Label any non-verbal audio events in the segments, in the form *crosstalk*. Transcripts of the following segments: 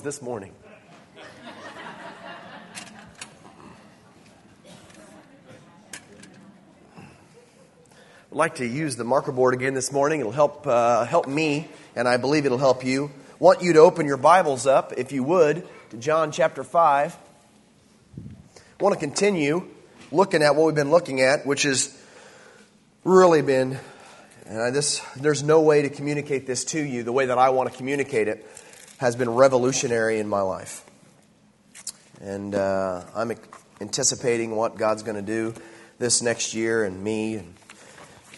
this morning. I'd like to use the marker board again this morning. It'll help uh, help me, and I believe it'll help you. Want you to open your Bibles up, if you would, to John chapter five. I want to continue looking at what we've been looking at, which has really been. And this, there's no way to communicate this to you the way that I want to communicate it has been revolutionary in my life. And uh, I'm anticipating what God's going to do this next year and me and,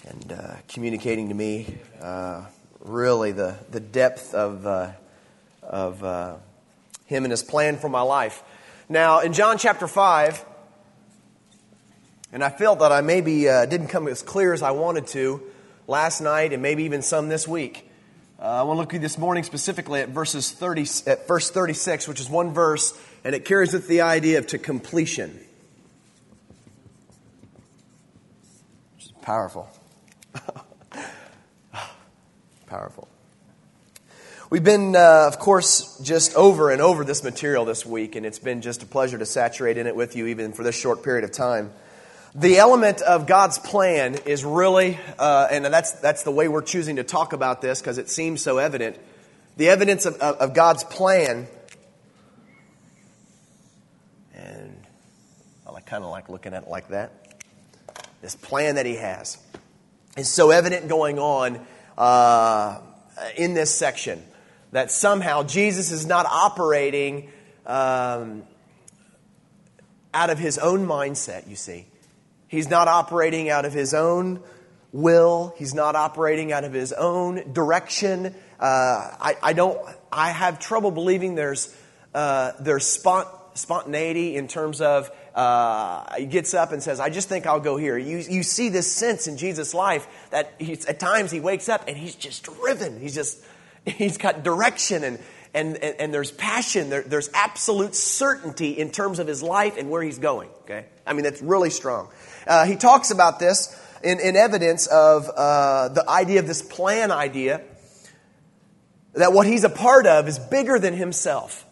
and uh, communicating to me uh, really the, the depth of, uh, of uh, Him and His plan for my life. Now, in John chapter 5, and I felt that I maybe uh, didn't come as clear as I wanted to last night and maybe even some this week. Uh, I want to look at this morning specifically at verses 30, at verse 36, which is one verse, and it carries with the idea of to completion. Which is powerful. *laughs* powerful. We've been, uh, of course, just over and over this material this week, and it's been just a pleasure to saturate in it with you, even for this short period of time. The element of God's plan is really, uh, and that's, that's the way we're choosing to talk about this because it seems so evident. The evidence of, of, of God's plan, and I kind of like looking at it like that. This plan that He has is so evident going on uh, in this section that somehow Jesus is not operating um, out of His own mindset, you see. He's not operating out of his own will. He's not operating out of his own direction. Uh, I, I, don't. I have trouble believing there's uh, there's spont- spontaneity in terms of uh, he gets up and says, "I just think I'll go here." You you see this sense in Jesus' life that at times he wakes up and he's just driven. He's just *laughs* he's got direction and and, and, and there's passion. There, there's absolute certainty in terms of his life and where he's going. Okay, I mean that's really strong. Uh, he talks about this in, in evidence of uh, the idea of this plan idea that what he's a part of is bigger than himself.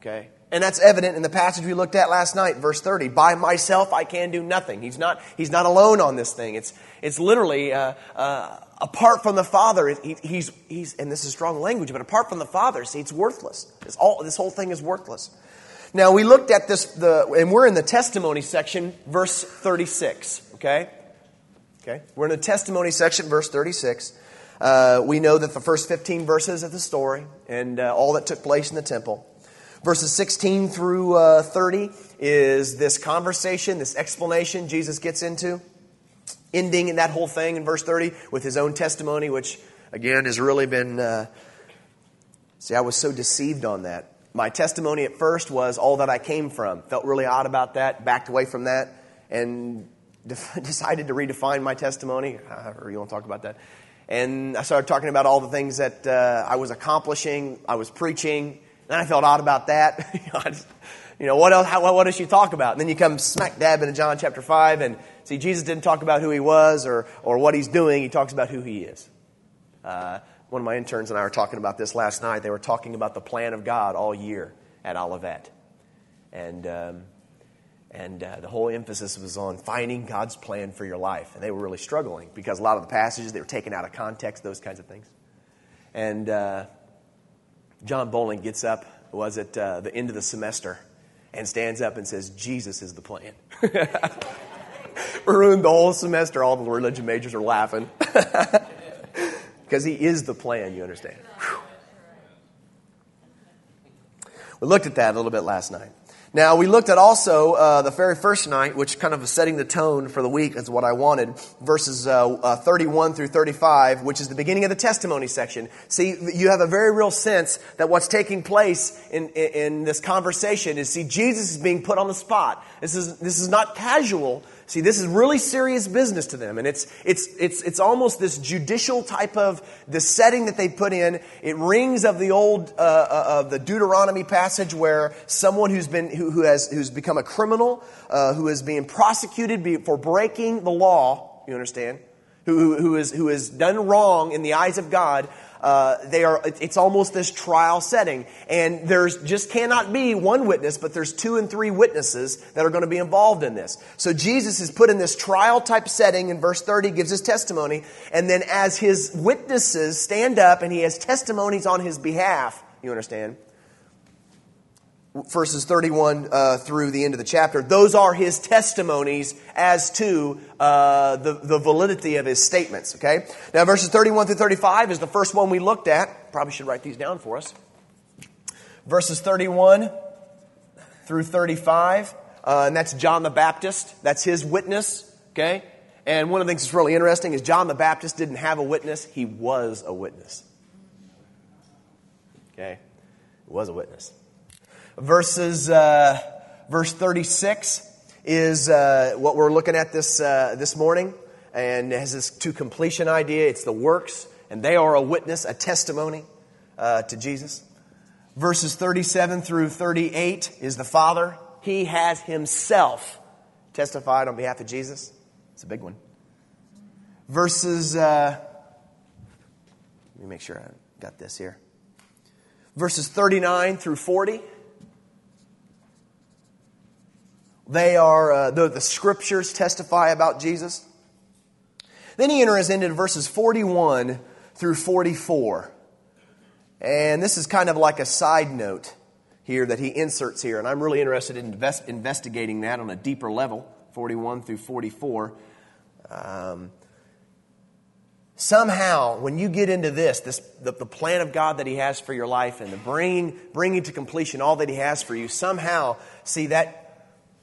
Okay? And that's evident in the passage we looked at last night, verse 30. By myself I can do nothing. He's not, he's not alone on this thing. It's, it's literally, uh, uh, apart from the Father, he, he's, he's, and this is strong language, but apart from the Father, see, it's worthless. It's all, this whole thing is worthless. Now, we looked at this, the, and we're in the testimony section, verse 36, okay? Okay? We're in the testimony section, verse 36. Uh, we know that the first 15 verses of the story and uh, all that took place in the temple. Verses 16 through uh, 30 is this conversation, this explanation Jesus gets into, ending in that whole thing in verse 30 with his own testimony, which again has really been. Uh, see, I was so deceived on that my testimony at first was all that I came from. Felt really odd about that, backed away from that, and *laughs* decided to redefine my testimony. However, you want to talk about that. And I started talking about all the things that uh, I was accomplishing, I was preaching, and I felt odd about that. *laughs* you know, what else? How, what does she talk about? And then you come smack dab into John chapter five, and see, Jesus didn't talk about who he was or or what he's doing. He talks about who he is. Uh, one of my interns and I were talking about this last night. They were talking about the plan of God all year at Olivet. And, um, and uh, the whole emphasis was on finding God's plan for your life. And they were really struggling because a lot of the passages, they were taken out of context, those kinds of things. And uh, John Bowling gets up, was at uh, the end of the semester, and stands up and says, Jesus is the plan. *laughs* ruined the whole semester. All the religion majors are laughing. *laughs* Because He is the plan, you understand. Whew. We looked at that a little bit last night. Now, we looked at also uh, the very first night, which kind of setting the tone for the week, is what I wanted, verses uh, uh, 31 through 35, which is the beginning of the testimony section. See, you have a very real sense that what's taking place in, in, in this conversation is, see, Jesus is being put on the spot. This is, this is not casual. See, this is really serious business to them. And it's, it's, it's, it's almost this judicial type of the setting that they put in. It rings of the old, uh, uh, of the Deuteronomy passage where someone who's been, who, who has, who's become a criminal, uh, who is being prosecuted for breaking the law, you understand? Who, who, is, who has done wrong in the eyes of God, uh, they are, it's almost this trial setting. And there's just cannot be one witness, but there's two and three witnesses that are going to be involved in this. So Jesus is put in this trial type setting in verse 30, gives his testimony. And then as his witnesses stand up and he has testimonies on his behalf, you understand? Verses 31 uh, through the end of the chapter, those are his testimonies as to uh, the, the validity of his statements. Okay? Now, verses 31 through 35 is the first one we looked at. Probably should write these down for us. Verses 31 through 35, uh, and that's John the Baptist. That's his witness. Okay? And one of the things that's really interesting is John the Baptist didn't have a witness, he was a witness. Okay? He was a witness verses uh, verse 36 is uh, what we're looking at this uh, this morning. And has this to completion idea. It's the works and they are a witness a testimony uh, to jesus. Verses 37 through 38 is the father. He has himself testified on behalf of jesus. It's a big one. Verses uh, let me make sure i got this here. Verses 39 through 40 They are, uh, the, the scriptures testify about Jesus. Then he enters into verses 41 through 44. And this is kind of like a side note here that he inserts here. And I'm really interested in invest, investigating that on a deeper level, 41 through 44. Um, somehow, when you get into this, this the, the, plan of God that He has for your life and the bringing, bringing to completion all that He has for you, somehow, see, that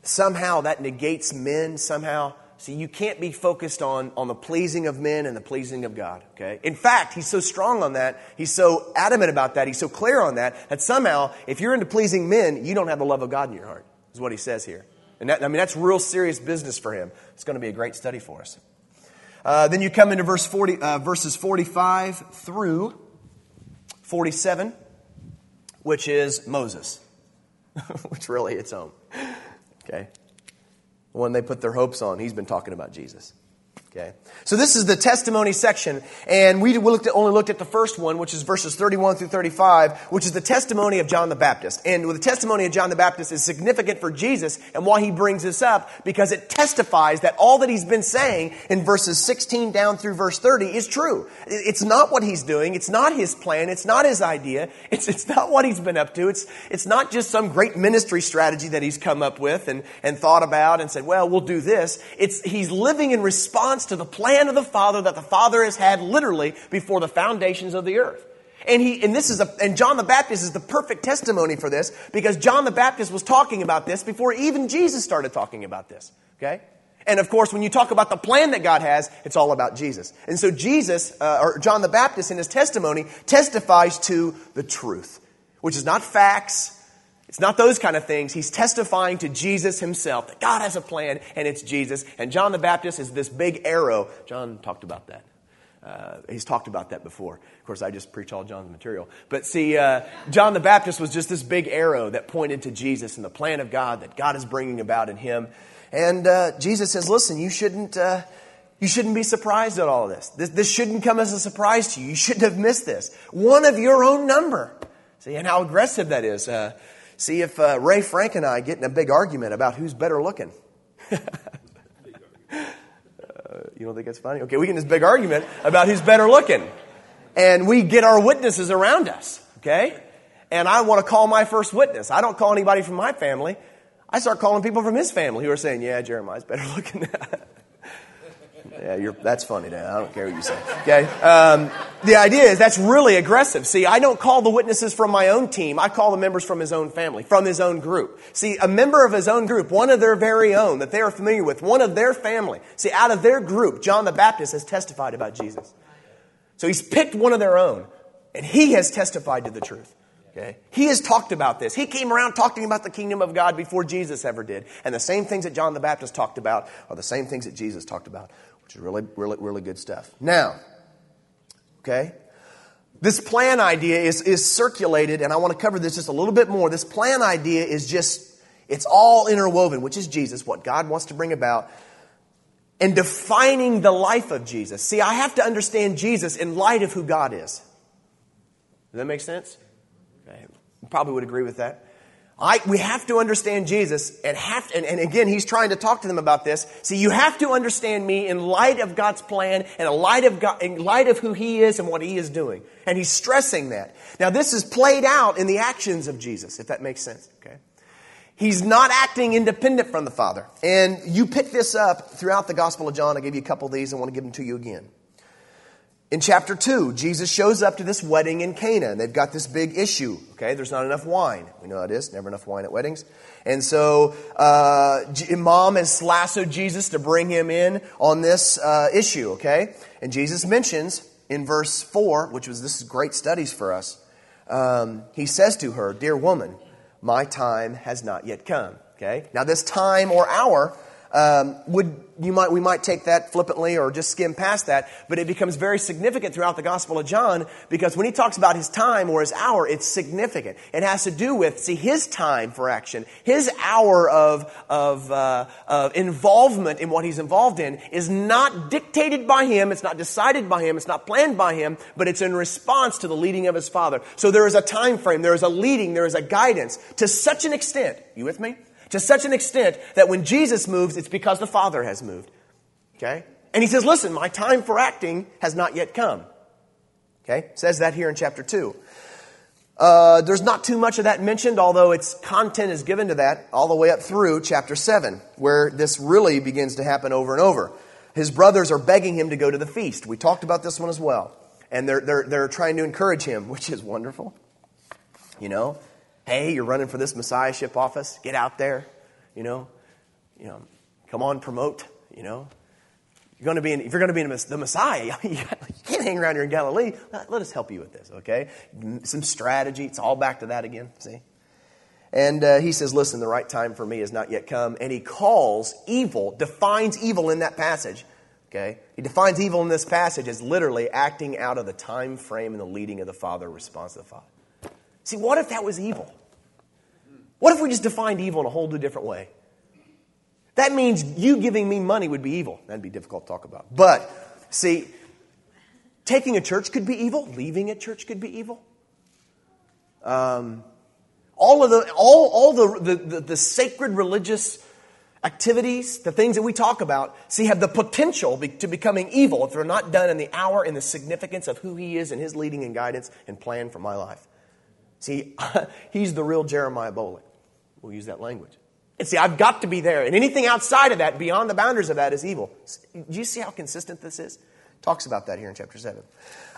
somehow that negates men somehow. See you can't be focused on, on the pleasing of men and the pleasing of god okay? In fact he's so strong on that he's so adamant about that he's so clear on that that somehow if you're into pleasing men you don't have the love of god in your heart is what he says here. And that, i mean that's real serious business for him. It's going to be a great study for us. Uh, then you come into verse 40, uh, verses 45 through 47 which is moses *laughs* which really its own Okay? The one they put their hopes on, he's been talking about Jesus. Okay? So this is the testimony section, and we looked at, only looked at the first one, which is verses 31 through 35, which is the testimony of John the Baptist. And the testimony of John the Baptist is significant for Jesus, and why he brings this up, because it testifies that all that he's been saying in verses 16 down through verse 30 is true. It's not what he's doing, it's not his plan, it's not his idea, it's, it's not what he's been up to, it's, it's not just some great ministry strategy that he's come up with and, and thought about and said, well, we'll do this. It's, he's living in response response to the plan of the Father that the Father has had literally before the foundations of the earth. And he, and this is a, and John the Baptist is the perfect testimony for this because John the Baptist was talking about this before even Jesus started talking about this. Okay? And of course, when you talk about the plan that God has, it's all about Jesus. And so Jesus, uh, or John the Baptist in his testimony, testifies to the truth, which is not facts, it's not those kind of things. He's testifying to Jesus himself that God has a plan and it's Jesus. And John the Baptist is this big arrow. John talked about that. Uh, he's talked about that before. Of course, I just preach all John's material. But see, uh, John the Baptist was just this big arrow that pointed to Jesus and the plan of God that God is bringing about in him. And uh, Jesus says, listen, you shouldn't, uh, you shouldn't be surprised at all this. this. This shouldn't come as a surprise to you. You shouldn't have missed this. One of your own number. See, and how aggressive that is. See if uh, Ray Frank and I get in a big argument about who's better looking. *laughs* uh, you don't think it's funny? Okay, we get in this big argument about who's better looking. And we get our witnesses around us, okay? And I want to call my first witness. I don't call anybody from my family. I start calling people from his family who are saying, yeah, Jeremiah's better *laughs* looking. Yeah, you're, that's funny, Dan. I don't care what you say. Okay? Um, the idea is that's really aggressive. See, I don't call the witnesses from my own team. I call the members from his own family, from his own group. See, a member of his own group, one of their very own that they are familiar with, one of their family. See, out of their group, John the Baptist has testified about Jesus. So he's picked one of their own, and he has testified to the truth. Okay? He has talked about this. He came around talking about the kingdom of God before Jesus ever did. And the same things that John the Baptist talked about are the same things that Jesus talked about really, really, really good stuff. Now, okay, this plan idea is, is circulated, and I want to cover this just a little bit more. This plan idea is just, it's all interwoven, which is Jesus, what God wants to bring about, and defining the life of Jesus. See, I have to understand Jesus in light of who God is. Does that make sense? Okay. Probably would agree with that. I, we have to understand Jesus and have and, and again he's trying to talk to them about this. See, you have to understand me in light of God's plan and in light of God, in light of who he is and what he is doing. And he's stressing that. Now this is played out in the actions of Jesus, if that makes sense. Okay. He's not acting independent from the Father. And you pick this up throughout the Gospel of John. I gave you a couple of these. I want to give them to you again. In chapter 2, Jesus shows up to this wedding in Cana, and they've got this big issue. Okay, there's not enough wine. We know how it is, never enough wine at weddings. And so, uh, mom has lassoed Jesus to bring him in on this uh, issue, okay? And Jesus mentions in verse 4, which was this is great studies for us, um, he says to her, Dear woman, my time has not yet come. Okay? Now, this time or hour um, would you might we might take that flippantly or just skim past that, but it becomes very significant throughout the Gospel of John because when he talks about his time or his hour, it's significant. It has to do with see his time for action, his hour of of, uh, of involvement in what he's involved in is not dictated by him, it's not decided by him, it's not planned by him, but it's in response to the leading of his Father. So there is a time frame, there is a leading, there is a guidance to such an extent. You with me? To such an extent that when Jesus moves, it's because the Father has moved. Okay? And he says, listen, my time for acting has not yet come. Okay? Says that here in chapter 2. Uh, there's not too much of that mentioned, although its content is given to that all the way up through chapter 7, where this really begins to happen over and over. His brothers are begging him to go to the feast. We talked about this one as well. And they're, they're, they're trying to encourage him, *laughs* which is wonderful. You know, Hey, you're running for this messiahship office. Get out there. You know, you know, come on, promote. You know, you're going to be in, if you're going to be in the Messiah, *laughs* you can't hang around here in Galilee. Let, us help you with this, okay? Some strategy. It's all back to that again. See. And uh, he says, Listen, the right time for me has not yet come. And he calls evil, defines evil in that passage. Okay? He defines evil in this passage as literally acting out of the time frame and the leading of the Father, response to the Father. See, what if that was evil? What if we just defined evil in a whole different way? That means you giving me money would be evil. That'd be difficult to talk about. But, see, taking a church could be evil, leaving a church could be evil. Um, all of the, all, all the, the, the, the sacred religious activities, the things that we talk about, see, have the potential be, to becoming evil if they're not done in the hour and the significance of who He is and His leading and guidance and plan for my life. See, *laughs* he's the real Jeremiah Bolick. We'll use that language. And see, I've got to be there. And anything outside of that, beyond the boundaries of that, is evil. Do you see how consistent this is? Talks about that here in chapter 7.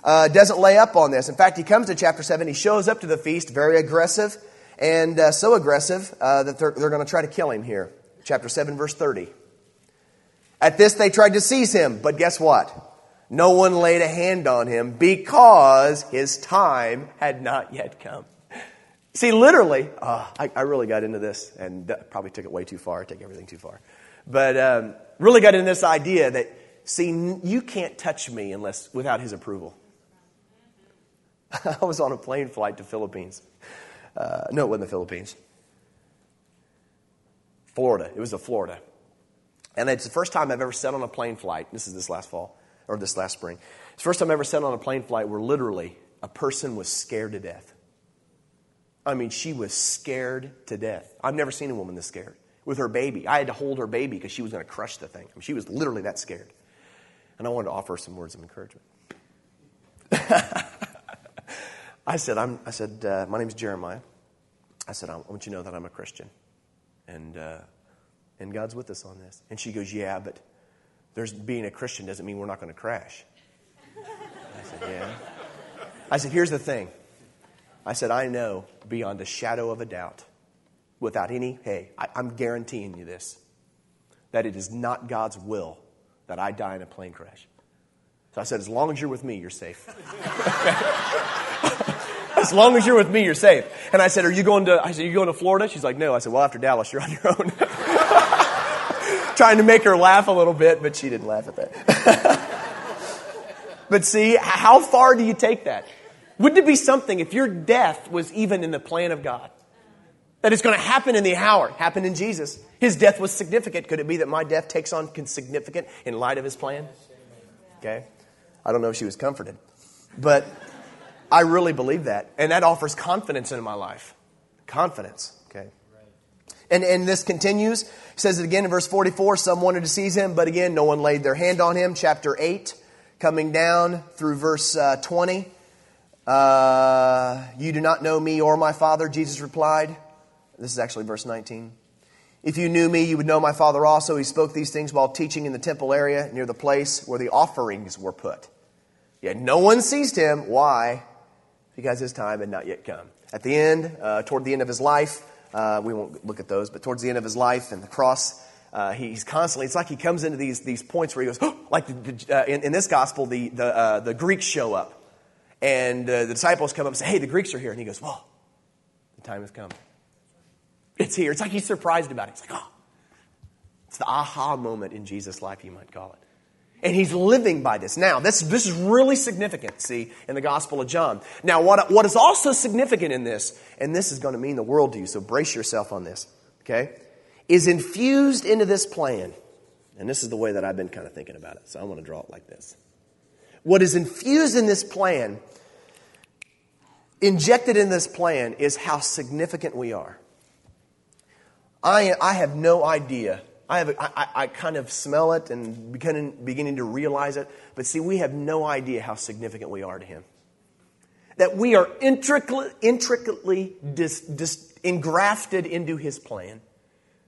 Uh, doesn't lay up on this. In fact, he comes to chapter 7, he shows up to the feast very aggressive, and uh, so aggressive uh, that they're, they're going to try to kill him here. Chapter 7, verse 30. At this, they tried to seize him, but guess what? No one laid a hand on him because his time had not yet come. See, literally, uh, I, I, really got into this and probably took it way too far, take everything too far. But um, really got into this idea that, see, you can't touch me unless without his approval. *laughs* I was on a plane flight to Philippines. Uh, no, it wasn't the Philippines. Florida. It was a Florida. And it's the first time I've ever sat on a plane flight. This is this last fall, or this last spring. It's the first time I ever sat on a plane flight where literally a person was scared to death. I mean, she was scared to death. I've never seen a woman this scared. With her baby. I had to hold her baby because she was going to crush the thing. I mean, she was literally that scared. And I wanted to offer some words of encouragement. *laughs* I said, I'm, I said uh, my name's Jeremiah. I said, I want you to know that I'm a Christian. And, uh, and God's with us on this. And she goes, Yeah, but there's, being a Christian doesn't mean we're not going to crash. *laughs* I said, Yeah. I said, Here's the thing I said, I know beyond a shadow of a doubt, without any, hey, I, I'm guaranteeing you this, that it is not God's will that I die in a plane crash. So I said, as long as you're with me, you're safe. *laughs* as long as you're with me, you're safe. And I said, are you going to, I said, are you going to Florida? She's like, no. I said, well, after Dallas, you're on your own. *laughs* Trying to make her laugh a little bit, but she didn't laugh at that. *laughs* but see, how far do you take that? Wouldn't it be something if your death was even in the plan of God? That it's going to happen in the hour, happened in Jesus. His death was significant. Could it be that my death takes on significant in light of his plan? Okay. I don't know if she was comforted. But I really believe that. And that offers confidence in my life. Confidence, okay? And, and this continues. He says it again in verse 44 some wanted to seize him, but again, no one laid their hand on him. Chapter 8, coming down through verse uh, 20. Uh, you do not know me or my Father, Jesus replied. This is actually verse 19. If you knew me, you would know my Father also. He spoke these things while teaching in the temple area near the place where the offerings were put. Yet no one seized him. Why? Because his time had not yet come. At the end, uh, toward the end of his life, uh, we won't look at those, but towards the end of his life and the cross, uh, he's constantly, it's like he comes into these, these points where he goes, oh, *gasps* like the, the, uh, in, in, this gospel, the, the, uh, the Greeks show up. And uh, the disciples come up and say, hey, the Greeks are here. And he goes, well, the time has come. It's here. It's like he's surprised about it. It's like, oh. It's the aha moment in Jesus' life, you might call it. And he's living by this. Now, this, this is really significant, see, in the Gospel of John. Now, what, what is also significant in this, and this is going to mean the world to you, so brace yourself on this, okay, is infused into this plan. And this is the way that I've been kind of thinking about it, so I want to draw it like this. What is infused in this plan, injected in this plan, is how significant we are. I, I have no idea. I, have, I, I kind of smell it and beginning, beginning to realize it. But see, we have no idea how significant we are to Him. That we are intricately, intricately dis, dis, engrafted into His plan.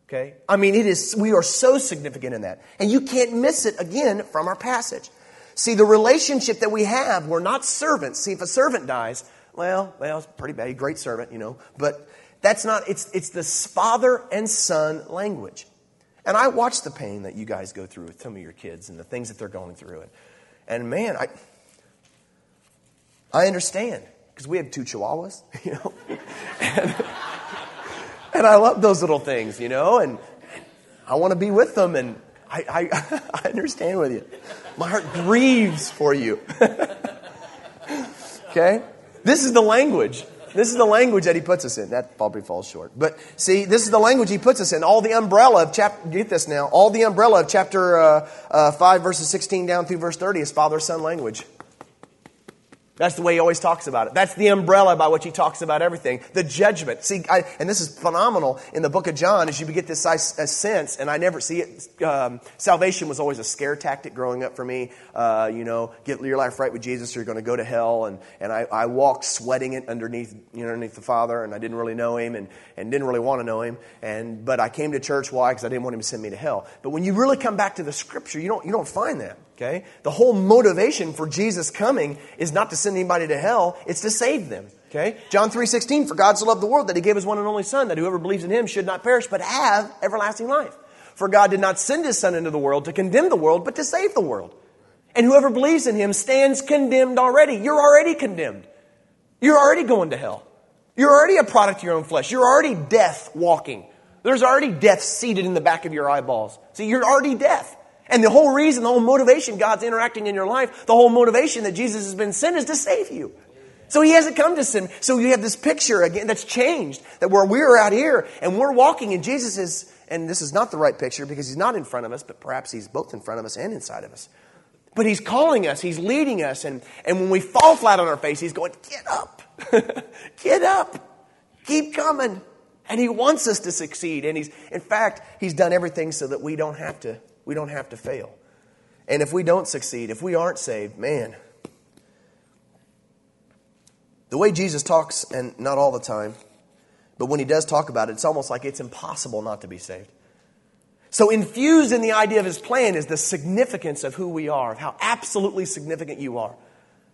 Okay? I mean, it is, we are so significant in that. And you can't miss it again from our passage. See, the relationship that we have, we're not servants. See, if a servant dies, well, well, it's pretty bad, great servant, you know, but that's not, it's, it's this father and son language. And I watch the pain that you guys go through with some of your kids and the things that they're going through. And, and man, I, I understand because we have two chihuahuas, *laughs* you know, and, and I love those little things, you know, and I want to be with them. And I, I, *laughs* I understand with you. My heart grieves for you. *laughs* okay? This is the language. This is the language that he puts us in. That probably falls short. But see, this is the language he puts us in. All the umbrella of chapter, get this now, all the umbrella of chapter uh, uh, 5, verses 16 down through verse 30 is father son language. That's the way he always talks about it. That's the umbrella by which he talks about everything. The judgment. See, I, and this is phenomenal in the book of John as you get this sense, and I never see it. Um, salvation was always a scare tactic growing up for me. Uh, you know, get your life right with Jesus or you're going to go to hell. And, and I, I walked sweating it underneath, you know, underneath the Father, and I didn't really know him and, and didn't really want to know him. And, but I came to church. Why? Because I didn't want him to send me to hell. But when you really come back to the scripture, you don't, you don't find that. Okay? The whole motivation for Jesus coming is not to send anybody to hell, it's to save them. Okay? John 3:16 for God so loved the world that he gave his one and only son that whoever believes in him should not perish but have everlasting life. For God did not send his son into the world to condemn the world but to save the world. And whoever believes in him stands condemned already. You're already condemned. You're already going to hell. You're already a product of your own flesh. You're already death walking. There's already death seated in the back of your eyeballs. See, you're already death. And the whole reason, the whole motivation God's interacting in your life, the whole motivation that Jesus has been sent is to save you. So he hasn't come to sin. So you have this picture again that's changed, that where we're out here and we're walking and Jesus is, and this is not the right picture because he's not in front of us, but perhaps he's both in front of us and inside of us. But he's calling us, he's leading us, and, and when we fall flat on our face, he's going, get up, *laughs* get up, keep coming. And he wants us to succeed. And he's, in fact, he's done everything so that we don't have to we don't have to fail. And if we don't succeed, if we aren't saved, man, the way Jesus talks, and not all the time, but when he does talk about it, it's almost like it's impossible not to be saved. So, infused in the idea of his plan is the significance of who we are, of how absolutely significant you are.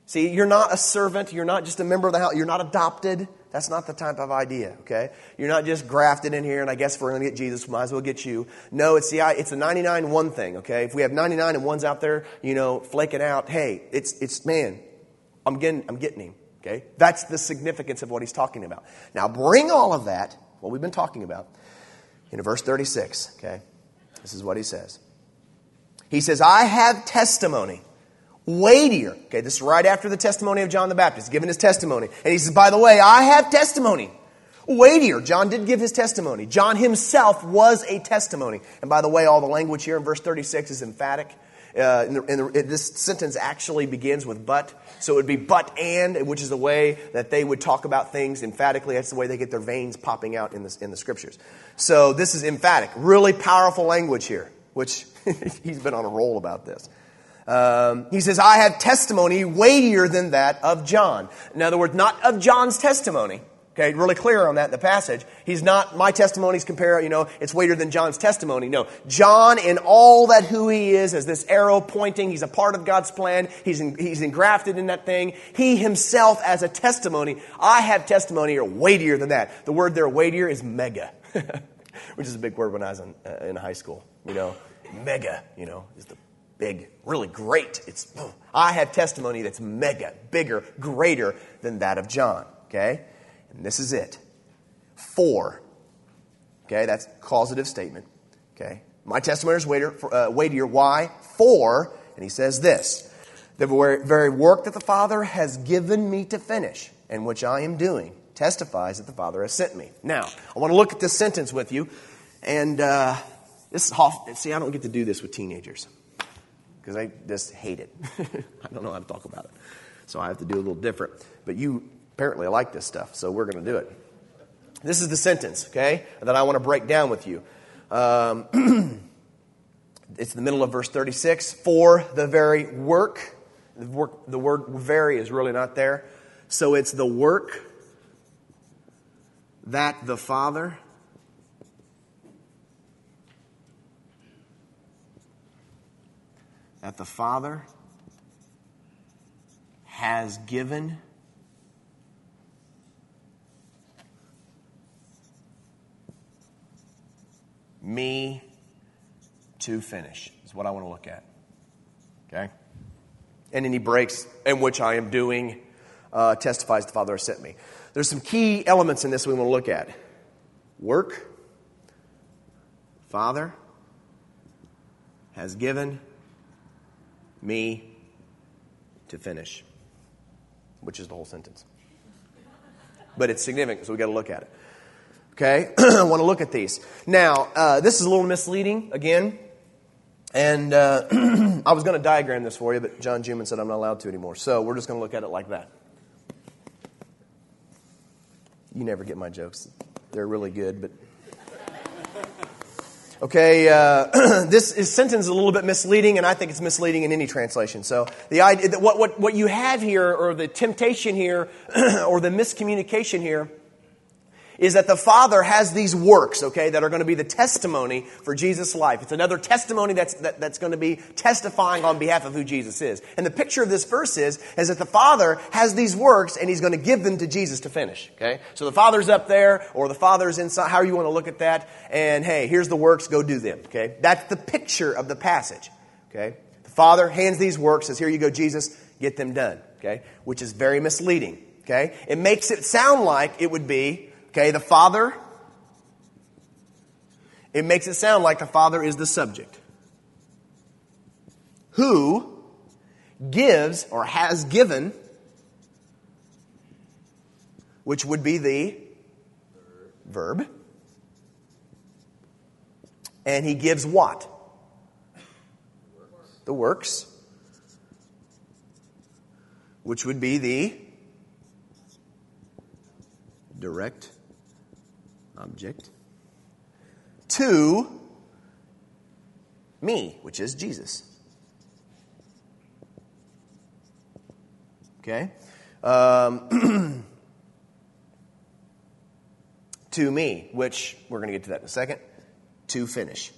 See, you're not a servant, you're not just a member of the house, you're not adopted. That's not the type of idea, okay? You're not just grafted in here, and I guess if we're going to get Jesus, we might as well get you. No, it's the it's a 99 one thing, okay? If we have 99 and one's out there, you know, flaking out, hey, it's it's man, I'm getting I'm getting him, okay? That's the significance of what he's talking about. Now, bring all of that, what we've been talking about, into verse 36, okay? This is what he says. He says, "I have testimony." Weightier. Okay, this is right after the testimony of John the Baptist, giving his testimony. And he says, by the way, I have testimony. Weightier. John did give his testimony. John himself was a testimony. And by the way, all the language here in verse 36 is emphatic. Uh, in the, in the, this sentence actually begins with but. So it would be but and, which is the way that they would talk about things emphatically. That's the way they get their veins popping out in the, in the scriptures. So this is emphatic. Really powerful language here, which *laughs* he's been on a roll about this. Um, he says, I have testimony weightier than that of John. In other words, not of John's testimony. Okay, really clear on that in the passage. He's not, my testimonies compare, you know, it's weightier than John's testimony. No. John, in all that who he is, as this arrow pointing, he's a part of God's plan. He's, in, he's engrafted in that thing. He himself as a testimony. I have testimony are weightier than that. The word there, weightier, is mega, *laughs* which is a big word when I was in, uh, in high school. You know, mega, you know, is the big, really great. It's, I have testimony that's mega, bigger, greater than that of John. Okay? And this is it. For. Okay, that's causative statement. Okay. My testimony is weightier, uh, weightier. Why? For, and he says this the very work that the Father has given me to finish, and which I am doing, testifies that the Father has sent me. Now, I want to look at this sentence with you, and uh, this is, see, I don't get to do this with teenagers because I just hate it. *laughs* I don't know how to talk about it. So I have to do a little different. But you apparently like this stuff, so we're going to do it. This is the sentence, okay, that I want to break down with you. Um, *clears throat* it's the middle of verse 36. For the very work, the, work, the word very is really not there. So it's the work that the Father that the Father has given me to finish, is what I want to look at. Okay? And he breaks, in which I am doing, uh, testifies the Father has sent me. There's some key elements in this we want to look at work, Father has given me to finish, which is the whole sentence. But it's significant, so we've got to look at it. Okay? *clears throat* I want to look at these. Now, uh, this is a little misleading, again. And uh, *clears throat* I was going to diagram this for you, but John Juman said I'm not allowed to anymore. So we're just going to look at it like that. You never get my jokes. They're really good, but Okay, uh, *clears throat* this is, sentence is a little bit misleading, and I think it's misleading in any translation. So the idea, what, what, what you have here, or the temptation here, *clears throat* or the miscommunication here, is that the Father has these works, okay, that are going to be the testimony for Jesus' life. It's another testimony that's, that, that's going to be testifying on behalf of who Jesus is. And the picture of this verse is, is that the Father has these works and He's going to give them to Jesus to finish, okay? So the Father's up there, or the Father's inside, however you want to look at that, and hey, here's the works, go do them, okay? That's the picture of the passage, okay? The Father hands these works, says, here you go, Jesus, get them done, okay? Which is very misleading, okay? It makes it sound like it would be, Okay, the Father, it makes it sound like the Father is the subject. Who gives or has given, which would be the verb. And he gives what? The works. Which would be the direct object, to me, which is Jesus. Okay? Um, *clears throat* to me, which we're going to get to that in a second, to finish.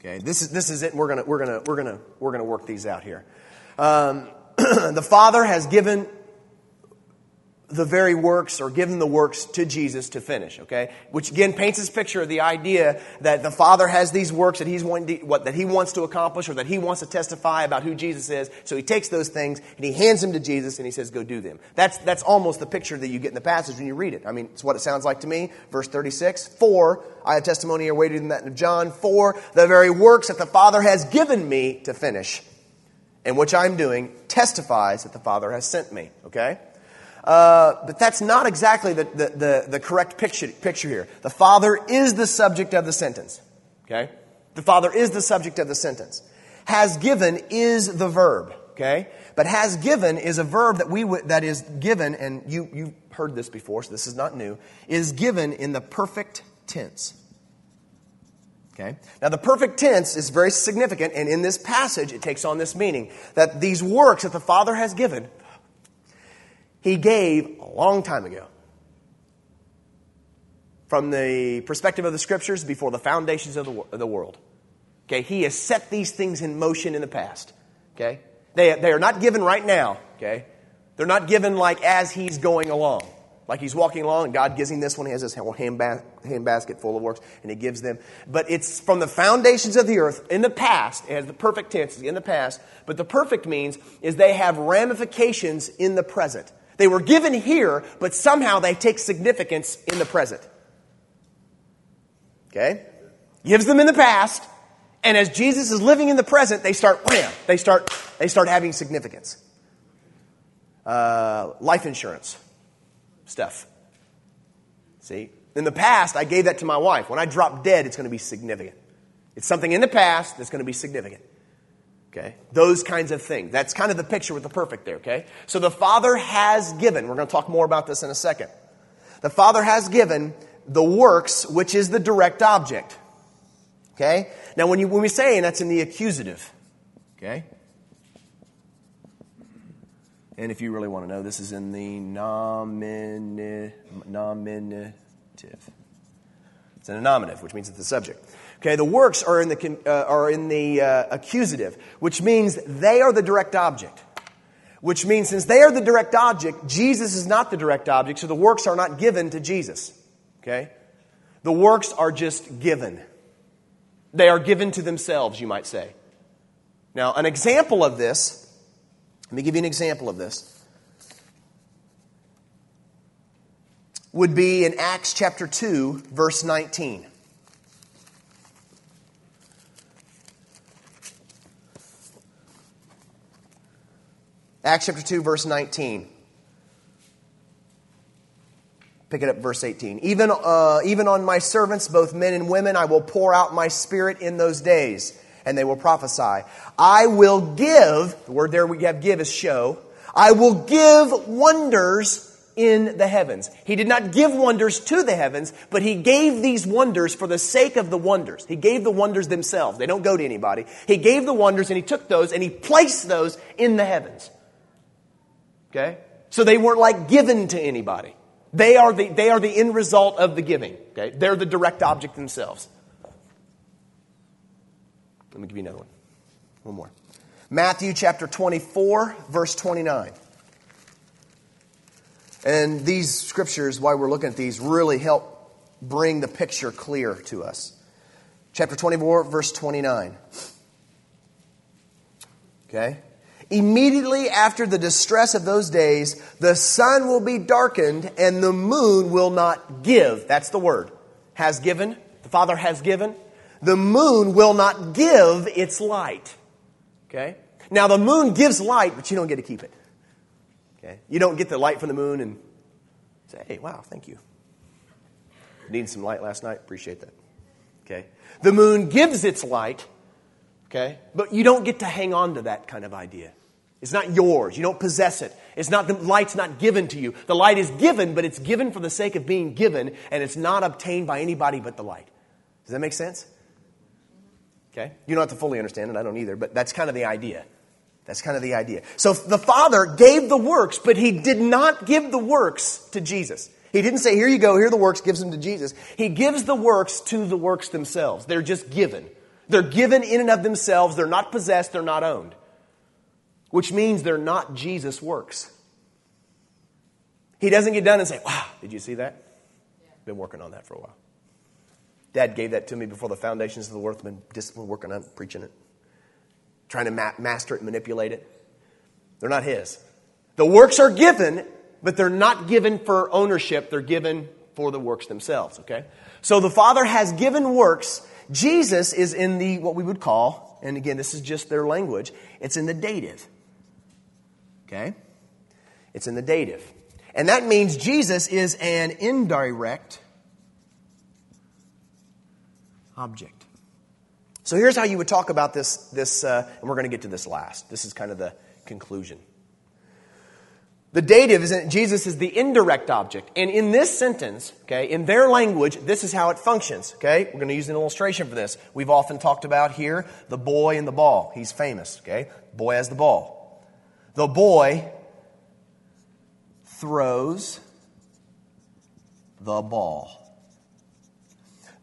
Okay, this is this is it. We're gonna we're gonna we're gonna we're gonna work these out here. Um, *clears throat* the Father has given the very works or given the works to Jesus to finish, okay? Which again paints this picture of the idea that the Father has these works that he's wanting to, what, that he wants to accomplish or that he wants to testify about who Jesus is. So he takes those things and he hands them to Jesus and he says, go do them. That's, that's almost the picture that you get in the passage when you read it. I mean, it's what it sounds like to me. Verse 36, for, I have testimony awaited in that of John, for the very works that the Father has given me to finish and which I'm doing testifies that the Father has sent me, okay? Uh, but that's not exactly the, the, the, the correct picture, picture here. The Father is the subject of the sentence. Okay? The Father is the subject of the sentence. Has given is the verb, okay? But has given is a verb that we w- that is given, and you you've heard this before, so this is not new. Is given in the perfect tense. Okay? Now, the perfect tense is very significant, and in this passage, it takes on this meaning that these works that the Father has given, He gave a long time ago. From the perspective of the Scriptures, before the foundations of the, of the world. Okay? He has set these things in motion in the past. Okay? They, they are not given right now. Okay? They're not given like as He's going along. Like he's walking along and God gives him this one. He has this hand, ba- hand basket full of works and he gives them. But it's from the foundations of the earth in the past. It has the perfect tense in the past. But the perfect means is they have ramifications in the present. They were given here, but somehow they take significance in the present. Okay? Gives them in the past, and as Jesus is living in the present, they start wham, they start they start having significance. Uh, life insurance stuff. See? In the past, I gave that to my wife. When I drop dead, it's going to be significant. It's something in the past that's going to be significant. Okay? Those kinds of things. That's kind of the picture with the perfect there, okay? So the Father has given, we're going to talk more about this in a second. The Father has given the works, which is the direct object. Okay? Now, when, you, when we say, and that's in the accusative, okay? And if you really want to know, this is in the nominative. It's in a nominative, which means it's the subject. Okay, the works are in the, uh, are in the uh, accusative, which means they are the direct object. Which means since they are the direct object, Jesus is not the direct object, so the works are not given to Jesus. Okay? The works are just given. They are given to themselves, you might say. Now, an example of this let me give you an example of this. Would be in Acts chapter 2, verse 19. Acts chapter 2, verse 19. Pick it up, verse 18. Even, uh, even on my servants, both men and women, I will pour out my spirit in those days and they will prophesy. I will give, the word there we have give is show. I will give wonders in the heavens. He did not give wonders to the heavens, but he gave these wonders for the sake of the wonders. He gave the wonders themselves. They don't go to anybody. He gave the wonders and he took those and he placed those in the heavens. Okay? So they weren't like given to anybody. They are the, they are the end result of the giving. Okay? They're the direct object themselves. Let me give you another one. One more. Matthew chapter 24, verse 29. And these scriptures, why we're looking at these, really help bring the picture clear to us. Chapter 24, verse 29. Okay? Immediately after the distress of those days, the sun will be darkened and the moon will not give. That's the word. Has given. The Father has given the moon will not give its light. Okay? Now, the moon gives light, but you don't get to keep it. Okay? You don't get the light from the moon and say, hey, wow, thank you. Needed some light last night? Appreciate that. Okay? The moon gives its light, okay? But you don't get to hang on to that kind of idea. It's not yours. You don't possess it. It's not the light's not given to you. The light is given, but it's given for the sake of being given, and it's not obtained by anybody but the light. Does that make sense? Okay? You don't have to fully understand it, I don't either, but that's kind of the idea. That's kind of the idea. So the Father gave the works, but He did not give the works to Jesus. He didn't say, Here you go, here the works, gives them to Jesus. He gives the works to the works themselves. They're just given. They're given in and of themselves. They're not possessed, they're not owned. Which means they're not Jesus' works. He doesn't get done and say, Wow, did you see that? Been working on that for a while. Dad gave that to me before the foundations of the world. Been disciplined, working on it, preaching it, trying to ma- master it, manipulate it. They're not his. The works are given, but they're not given for ownership. They're given for the works themselves, okay? So the Father has given works. Jesus is in the, what we would call, and again, this is just their language, it's in the dative. Okay? It's in the dative. And that means Jesus is an indirect object. So here's how you would talk about this, this uh, and we're going to get to this last. This is kind of the conclusion. The dative is Jesus is the indirect object. And in this sentence, okay, in their language, this is how it functions. Okay? We're going to use an illustration for this. We've often talked about here the boy and the ball. He's famous, okay? Boy has the ball. The boy throws the ball.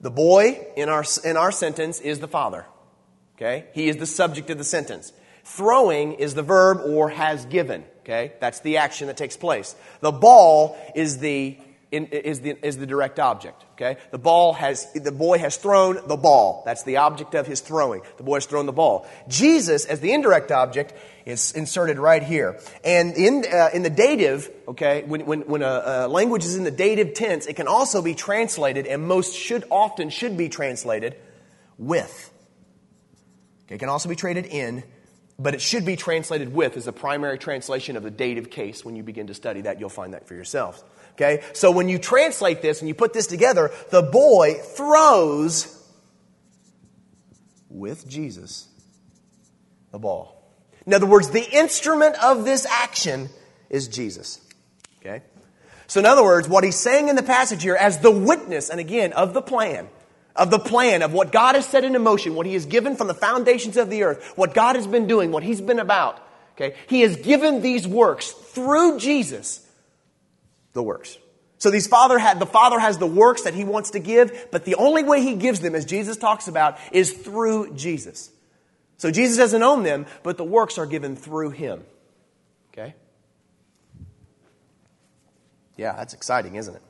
The boy in our, in our sentence is the father. Okay? He is the subject of the sentence. Throwing is the verb or has given. Okay? That's the action that takes place. The ball is the, in, is the, is the direct object. Okay? The ball has, the boy has thrown the ball. That's the object of his throwing. The boy has thrown the ball. Jesus, as the indirect object, is inserted right here. And in, uh, in the dative, okay, when, when, when a, a language is in the dative tense, it can also be translated, and most should often should be translated with. Okay, it can also be traded in but it should be translated with as a primary translation of the dative case. When you begin to study that, you'll find that for yourselves. Okay? So when you translate this and you put this together, the boy throws with Jesus the ball. In other words, the instrument of this action is Jesus. Okay? So, in other words, what he's saying in the passage here, as the witness, and again, of the plan, of the plan of what God has set into motion, what He has given from the foundations of the earth, what God has been doing, what He's been about. Okay? He has given these works through Jesus, the works. So these father had, the Father has the works that He wants to give, but the only way He gives them, as Jesus talks about, is through Jesus. So Jesus doesn't own them, but the works are given through Him. Okay? Yeah, that's exciting, isn't it?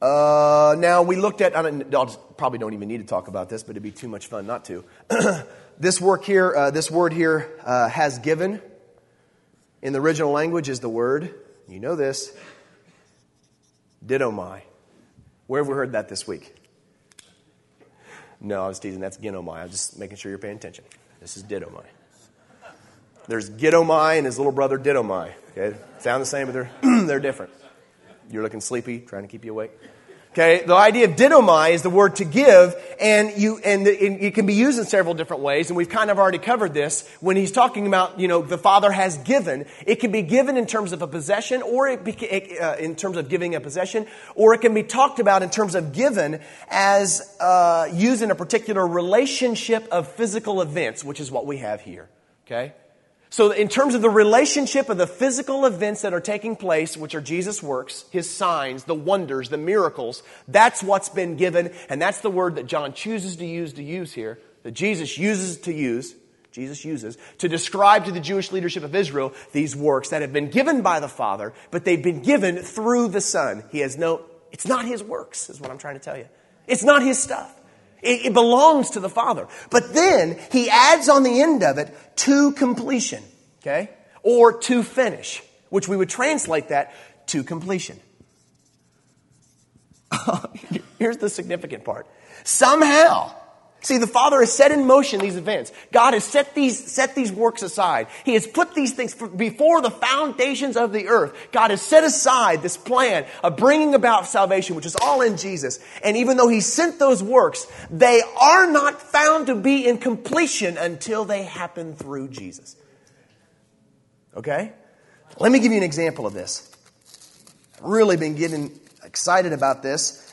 Uh, now, we looked at, I don't, probably don't even need to talk about this, but it'd be too much fun not to. *clears throat* this work here, uh, this word here, uh, has given, in the original language, is the word, you know this, didomai. Where have we heard that this week? No, I was teasing. That's ginomai. I'm just making sure you're paying attention. This is didomai. There's ginomai and his little brother didomai. Okay, sound the same, but they're *clears throat* they're different. You're looking sleepy, trying to keep you awake. Okay, the idea of didomai is the word to give, and you and it can be used in several different ways. And we've kind of already covered this when he's talking about you know the Father has given. It can be given in terms of a possession, or it uh, in terms of giving a possession, or it can be talked about in terms of given as uh, used in a particular relationship of physical events, which is what we have here. Okay. So, in terms of the relationship of the physical events that are taking place, which are Jesus' works, his signs, the wonders, the miracles, that's what's been given, and that's the word that John chooses to use to use here, that Jesus uses to use, Jesus uses, to describe to the Jewish leadership of Israel these works that have been given by the Father, but they've been given through the Son. He has no, it's not his works, is what I'm trying to tell you. It's not his stuff. It, it belongs to the Father. But then he adds on the end of it to completion, okay? Or to finish, which we would translate that to completion. *laughs* Here's the significant part. Somehow, See, the Father has set in motion these events. God has set these, set these works aside. He has put these things before the foundations of the earth. God has set aside this plan of bringing about salvation, which is all in Jesus. And even though He sent those works, they are not found to be in completion until they happen through Jesus. Okay? Let me give you an example of this. I've Really been getting excited about this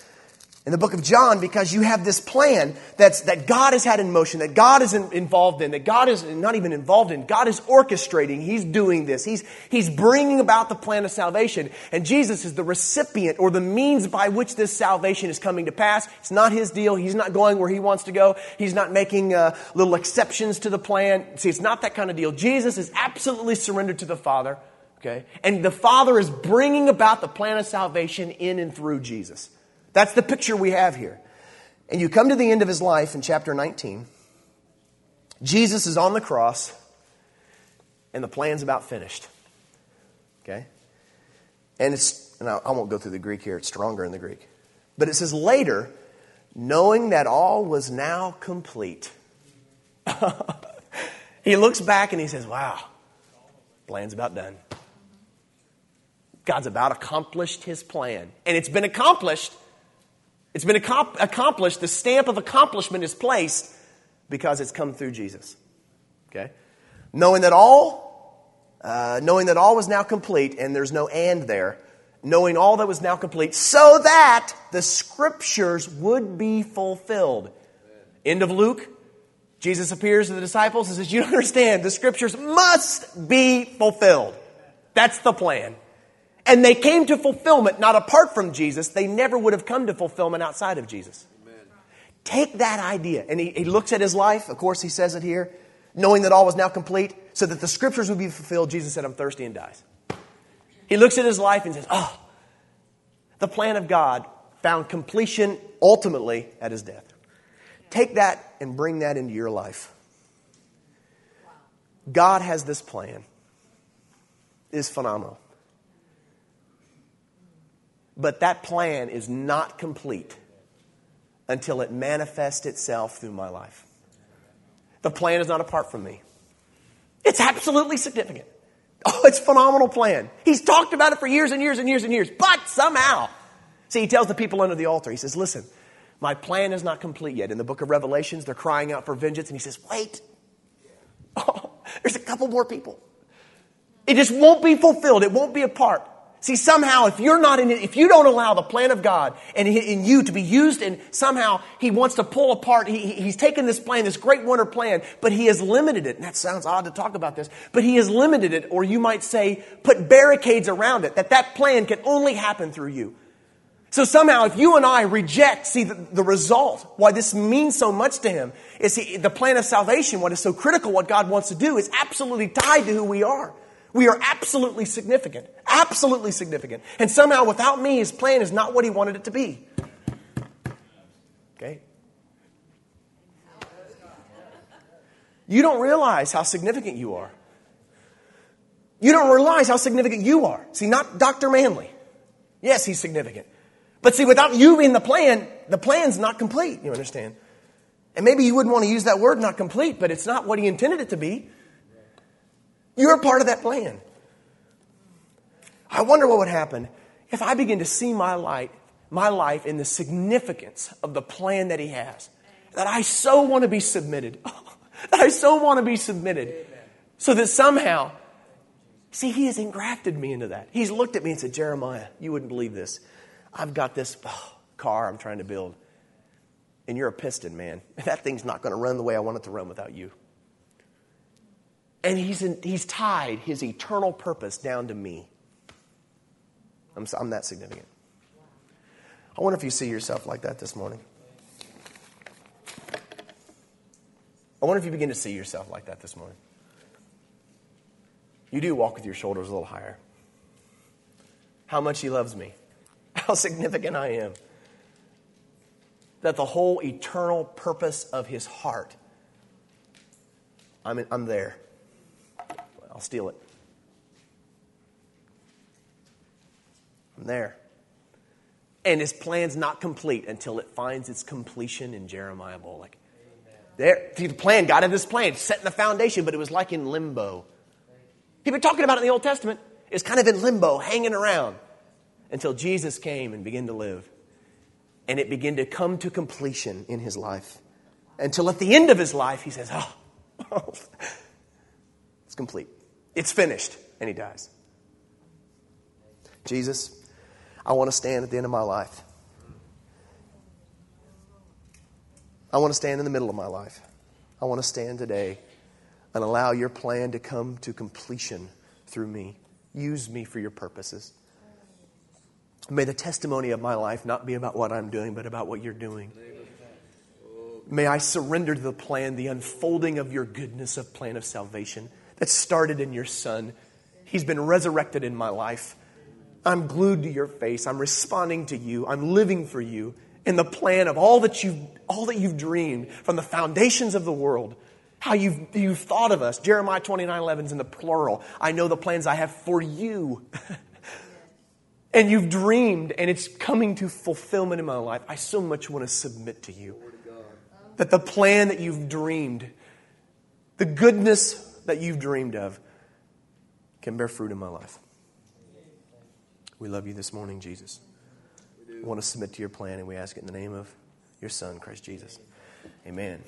in the book of John because you have this plan that's, that God has had in motion, that God is in, involved in, that God is not even involved in. God is orchestrating. He's doing this. He's, he's bringing about the plan of salvation. And Jesus is the recipient or the means by which this salvation is coming to pass. It's not his deal. He's not going where he wants to go. He's not making uh, little exceptions to the plan. See, it's not that kind of deal. Jesus is absolutely surrendered to the Father. Okay? And the Father is bringing about the plan of salvation in and through Jesus. That's the picture we have here. And you come to the end of his life in chapter 19. Jesus is on the cross, and the plan's about finished. Okay? And it's, and I won't go through the Greek here, it's stronger in the Greek. But it says, later, knowing that all was now complete. *laughs* he looks back and he says, wow, plan's about done. God's about accomplished his plan. And it's been accomplished It's been accomplished. The stamp of accomplishment is placed because it's come through Jesus. Okay? Knowing that all, uh, knowing that all was now complete, and there's no and there, knowing all that was now complete, so that the scriptures would be fulfilled. End of Luke. Jesus appears to the disciples and says, You don't understand, the scriptures must be fulfilled. That's the plan. And they came to fulfillment not apart from Jesus. They never would have come to fulfillment outside of Jesus. Amen. Take that idea. And he, he looks at his life. Of course, he says it here. Knowing that all was now complete, so that the scriptures would be fulfilled, Jesus said, I'm thirsty and dies. He looks at his life and says, Oh, the plan of God found completion ultimately at his death. Take that and bring that into your life. God has this plan. It is phenomenal. But that plan is not complete until it manifests itself through my life. The plan is not apart from me. It's absolutely significant. *laughs* Oh, it's phenomenal plan. He's talked about it for years and years and years and years, but somehow, see, he tells the people under the altar, he says, listen, my plan is not complete yet. In the book of Revelations, they're crying out for vengeance, and he says, wait. *laughs* Oh, there's a couple more people. It just won't be fulfilled. It won't be a part. See, somehow, if you're not in it, if you don't allow the plan of God and in you to be used, and somehow He wants to pull apart, he, He's taken this plan, this great wonder plan, but He has limited it. And that sounds odd to talk about this, but He has limited it, or you might say, put barricades around it, that that plan can only happen through you. So somehow, if you and I reject, see, the, the result, why this means so much to Him, is see, the plan of salvation, what is so critical, what God wants to do, is absolutely tied to who we are. We are absolutely significant. Absolutely significant. And somehow, without me, his plan is not what he wanted it to be. Okay? You don't realize how significant you are. You don't realize how significant you are. See, not Dr. Manley. Yes, he's significant. But see, without you in the plan, the plan's not complete, you understand? And maybe you wouldn't want to use that word, not complete, but it's not what he intended it to be. You're a part of that plan. I wonder what would happen if I begin to see my light, my life in the significance of the plan that He has. That I so want to be submitted. *laughs* that I so want to be submitted. So that somehow, see, He has engrafted me into that. He's looked at me and said, Jeremiah, you wouldn't believe this. I've got this oh, *sighs* car I'm trying to build. And you're a piston, man. *laughs* That thing's not going to run the way I want it to run without you. And he's, in, he's tied his eternal purpose down to me. I'm, I'm that significant. I wonder if you see yourself like that this morning. I wonder if you begin to see yourself like that this morning. You do walk with your shoulders a little higher. How much he loves me, *laughs* how significant I am. That the whole eternal purpose of his heart, I'm, I'm there. I'll steal it. I'm there. And his plan's not complete until it finds its completion in Jeremiah Bullock. There, see, the plan, God had this plan, setting the foundation, but it was like in limbo. He'd been talking about it in the Old Testament. It's kind of in limbo, hanging around, until Jesus came and began to live. And it began to come to completion in his life. Until at the end of his life, he says, Oh, *laughs* it's complete. It's finished. And he dies. Jesus, I want to stand at the end of my life. I want to stand in the middle of my life. I want to stand today and allow your plan to come to completion through me. Use me for your purposes. May the testimony of my life not be about what I'm doing, but about what you're doing. May I surrender to the plan, the unfolding of your goodness of plan of salvation that started in your son. He's been resurrected in my life. I'm glued to your face. I'm responding to you. I'm living for you in the plan of all that you've, all that you've dreamed from the foundations of the world. How you've, you've thought of us. Jeremiah 29 11 is in the plural. I know the plans I have for you. *laughs* and you've dreamed, and it's coming to fulfillment in my life. I so much want to submit to you that the plan that you've dreamed, the goodness that you've dreamed of can bear fruit in my life. We love you this morning, Jesus. We want to submit to your plan, and we ask it in the name of your Son, Christ Jesus. Amen.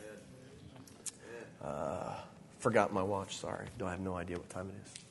Uh, forgot my watch, sorry. I have no idea what time it is?